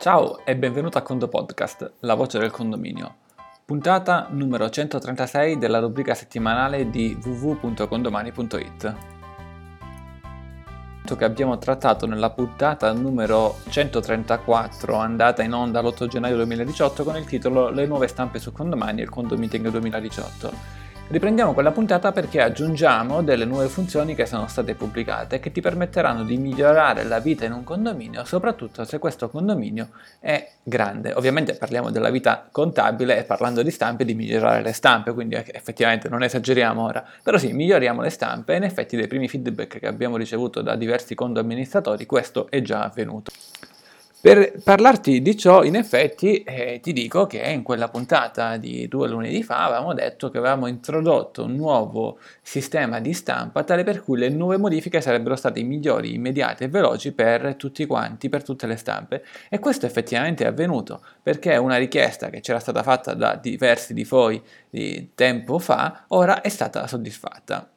Ciao e benvenuto a Condo Podcast, la voce del condominio. Puntata numero 136 della rubrica settimanale di www.condomani.it. Che abbiamo trattato nella puntata numero 134 andata in onda l'8 gennaio 2018 con il titolo Le nuove stampe su condomani e il Condo Meeting 2018 Riprendiamo quella puntata perché aggiungiamo delle nuove funzioni che sono state pubblicate che ti permetteranno di migliorare la vita in un condominio, soprattutto se questo condominio è grande. Ovviamente parliamo della vita contabile e parlando di stampe di migliorare le stampe, quindi effettivamente non esageriamo ora, però sì, miglioriamo le stampe e in effetti dai primi feedback che abbiamo ricevuto da diversi condo amministratori questo è già avvenuto. Per parlarti di ciò, in effetti, eh, ti dico che in quella puntata di due lunedì fa avevamo detto che avevamo introdotto un nuovo sistema di stampa tale per cui le nuove modifiche sarebbero state migliori, immediate e veloci per tutti quanti, per tutte le stampe. E questo effettivamente è avvenuto perché una richiesta che c'era stata fatta da diversi di voi di tempo fa ora è stata soddisfatta.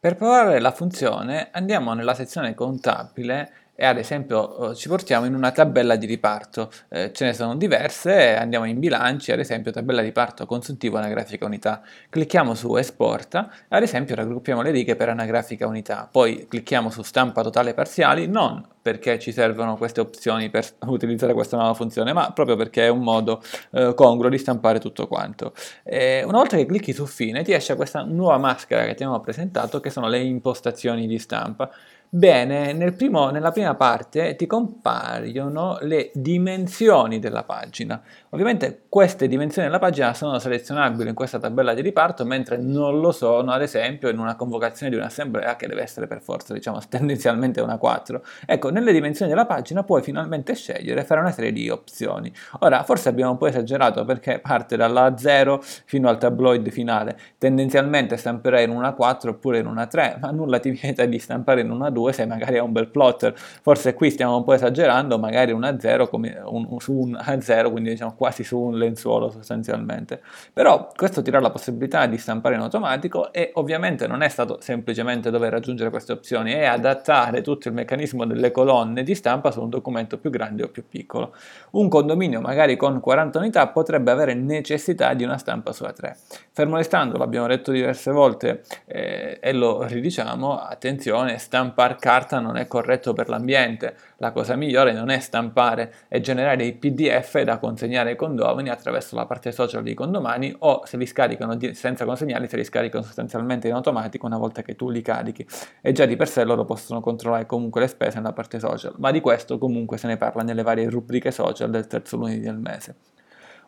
Per provare la funzione andiamo nella sezione contabile e ad esempio eh, ci portiamo in una tabella di riparto, eh, ce ne sono diverse, andiamo in bilanci, ad esempio tabella di riparto consuntivo anagrafica unità, clicchiamo su esporta, ad esempio raggruppiamo le righe per anagrafica unità, poi clicchiamo su stampa totale parziali, non perché ci servono queste opzioni per utilizzare questa nuova funzione, ma proprio perché è un modo eh, congruo di stampare tutto quanto. E una volta che clicchi su fine ti esce questa nuova maschera che ti abbiamo presentato che sono le impostazioni di stampa. Bene, nel primo, nella prima parte ti compaiono le dimensioni della pagina. Ovviamente queste dimensioni della pagina sono selezionabili in questa tabella di riparto, mentre non lo sono, ad esempio, in una convocazione di un'assemblea che deve essere per forza, diciamo, tendenzialmente una 4. Ecco, nelle dimensioni della pagina puoi finalmente scegliere fare una serie di opzioni. Ora, forse abbiamo un po' esagerato perché parte dalla 0 fino al tabloid finale. Tendenzialmente stamperei in una 4 oppure in una 3, ma nulla ti vieta di stampare in una 2 2 se magari è un bel plotter. Forse qui stiamo un po' esagerando, magari un A0 come un, su un A0, quindi diciamo quasi su un lenzuolo sostanzialmente. Però questo ti dà la possibilità di stampare in automatico e ovviamente non è stato semplicemente dover raggiungere queste opzioni, è adattare tutto il meccanismo delle colonne di stampa su un documento più grande o più piccolo. Un condominio magari con 40 unità potrebbe avere necessità di una stampa su A3. Fermo restando, l'abbiamo detto diverse volte eh, e lo ridiciamo, attenzione, stampare stampar carta non è corretto per l'ambiente. La cosa migliore non è stampare e generare i PDF da consegnare ai condomini attraverso la parte social dei condomani o se li scaricano senza consegnarli, se li scaricano sostanzialmente in automatico una volta che tu li carichi. E già di per sé loro possono controllare comunque le spese nella parte social, ma di questo comunque se ne parla nelle varie rubriche social del terzo lunedì del mese.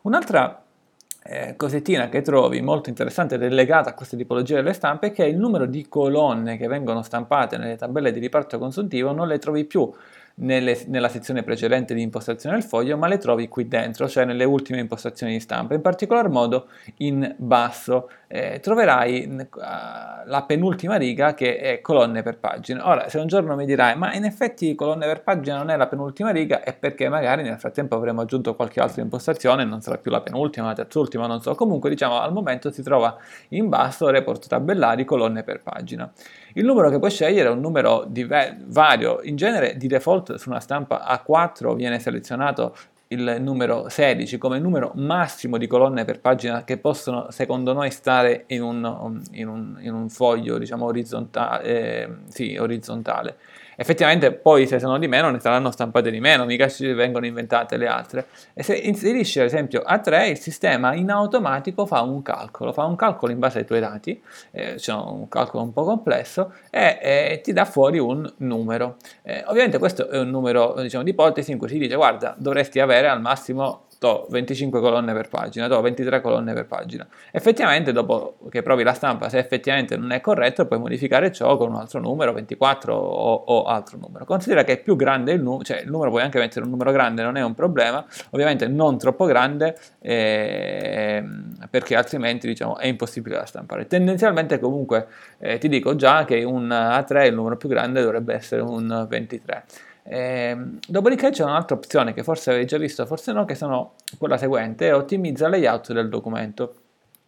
Un'altra eh, cosettina che trovi molto interessante ed è legata a questa tipologia delle stampe è che il numero di colonne che vengono stampate nelle tabelle di riparto consuntivo non le trovi più nelle, nella sezione precedente di impostazione del foglio, ma le trovi qui dentro, cioè nelle ultime impostazioni di stampa, in particolar modo in basso. Eh, troverai uh, la penultima riga che è colonne per pagina. Ora, se un giorno mi dirai, ma in effetti colonne per pagina non è la penultima riga, è perché magari nel frattempo avremo aggiunto qualche altra impostazione, non sarà più la penultima, la terzultima, non so. Comunque, diciamo, al momento si trova in basso report tabellari colonne per pagina. Il numero che puoi scegliere è un numero diver- vario, in genere di default su una stampa A4 viene selezionato il numero 16 come numero massimo di colonne per pagina che possono secondo noi stare in un, in un, in un foglio diciamo orizzontale, eh, sì, orizzontale effettivamente poi se sono di meno ne saranno stampate di meno, mica ci vengono inventate le altre. E se inserisci ad esempio A3, il sistema in automatico fa un calcolo, fa un calcolo in base ai tuoi dati, eh, c'è un calcolo un po' complesso, e eh, ti dà fuori un numero. Eh, ovviamente questo è un numero diciamo, di ipotesi in cui si dice guarda dovresti avere al massimo do 25 colonne per pagina, do 23 colonne per pagina. Effettivamente, dopo che provi la stampa, se effettivamente non è corretto, puoi modificare ciò con un altro numero, 24 o, o altro numero. Considera che è più grande il numero, cioè il numero puoi anche mettere un numero grande, non è un problema, ovviamente non troppo grande, eh, perché altrimenti diciamo, è impossibile da stampare. Tendenzialmente comunque eh, ti dico già che un A3, il numero più grande, dovrebbe essere un 23. Eh, dopodiché c'è un'altra opzione che forse avevi già visto, forse no, che sono quella seguente, ottimizza il layout del documento.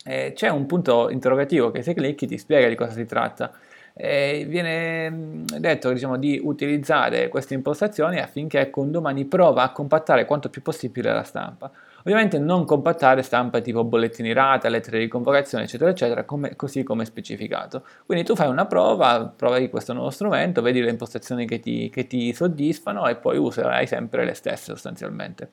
Eh, c'è un punto interrogativo che se clicchi ti spiega di cosa si tratta. eh, viene mm, detto diciamo, di utilizzare queste impostazioni affinché Condomani prova a compattare quanto più possibile la stampa. Ovviamente non compattare stampa tipo bollettini rata, lettere di convocazione, eccetera, eccetera, come, così come specificato. Quindi tu fai una prova, provi questo nuovo strumento, vedi le impostazioni che ti, che ti soddisfano e poi userai sempre le stesse sostanzialmente.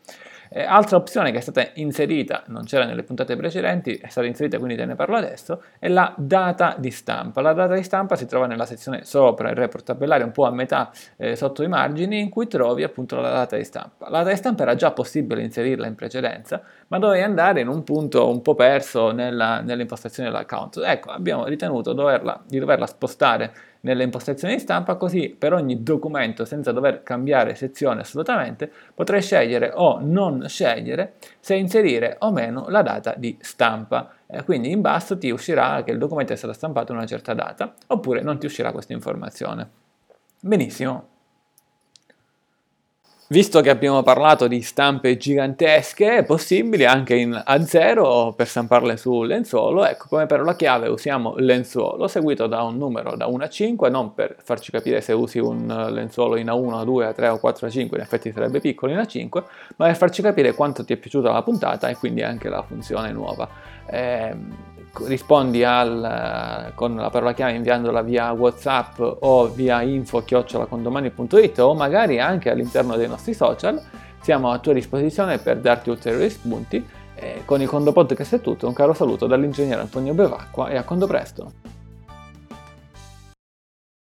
Eh, altra opzione che è stata inserita, non c'era nelle puntate precedenti, è stata inserita quindi te ne parlo adesso, è la data di stampa. La data di stampa si trova nella sezione sopra il report tabellare, un po' a metà eh, sotto i margini, in cui trovi appunto la data di stampa. La data di stampa era già possibile inserirla in precedenza, ma dovevi andare in un punto un po' perso nella, nell'impostazione dell'account. Ecco, abbiamo ritenuto doverla, di doverla spostare nelle impostazioni di stampa, così per ogni documento, senza dover cambiare sezione assolutamente, potrai scegliere o non scegliere se inserire o meno la data di stampa. Eh, quindi in basso ti uscirà che il documento è stato stampato in una certa data, oppure non ti uscirà questa informazione. Benissimo, Visto che abbiamo parlato di stampe gigantesche, è possibile anche in A0 per stamparle su lenzuolo, ecco come parola chiave usiamo lenzuolo seguito da un numero da 1 a 5, non per farci capire se usi un lenzuolo in A1, A2, A3 o 4, A5, in effetti sarebbe piccolo in A5, ma per farci capire quanto ti è piaciuta la puntata e quindi anche la funzione nuova. Eh, rispondi al, con la parola chiave inviandola via whatsapp o via info chiocciolacondomani.it o magari anche all'interno dei nostri social siamo a tua disposizione per darti ulteriori spunti. Eh, con il Condo Podcast è tutto un caro saluto dall'ingegnere Antonio Bevacqua e a Condo Presto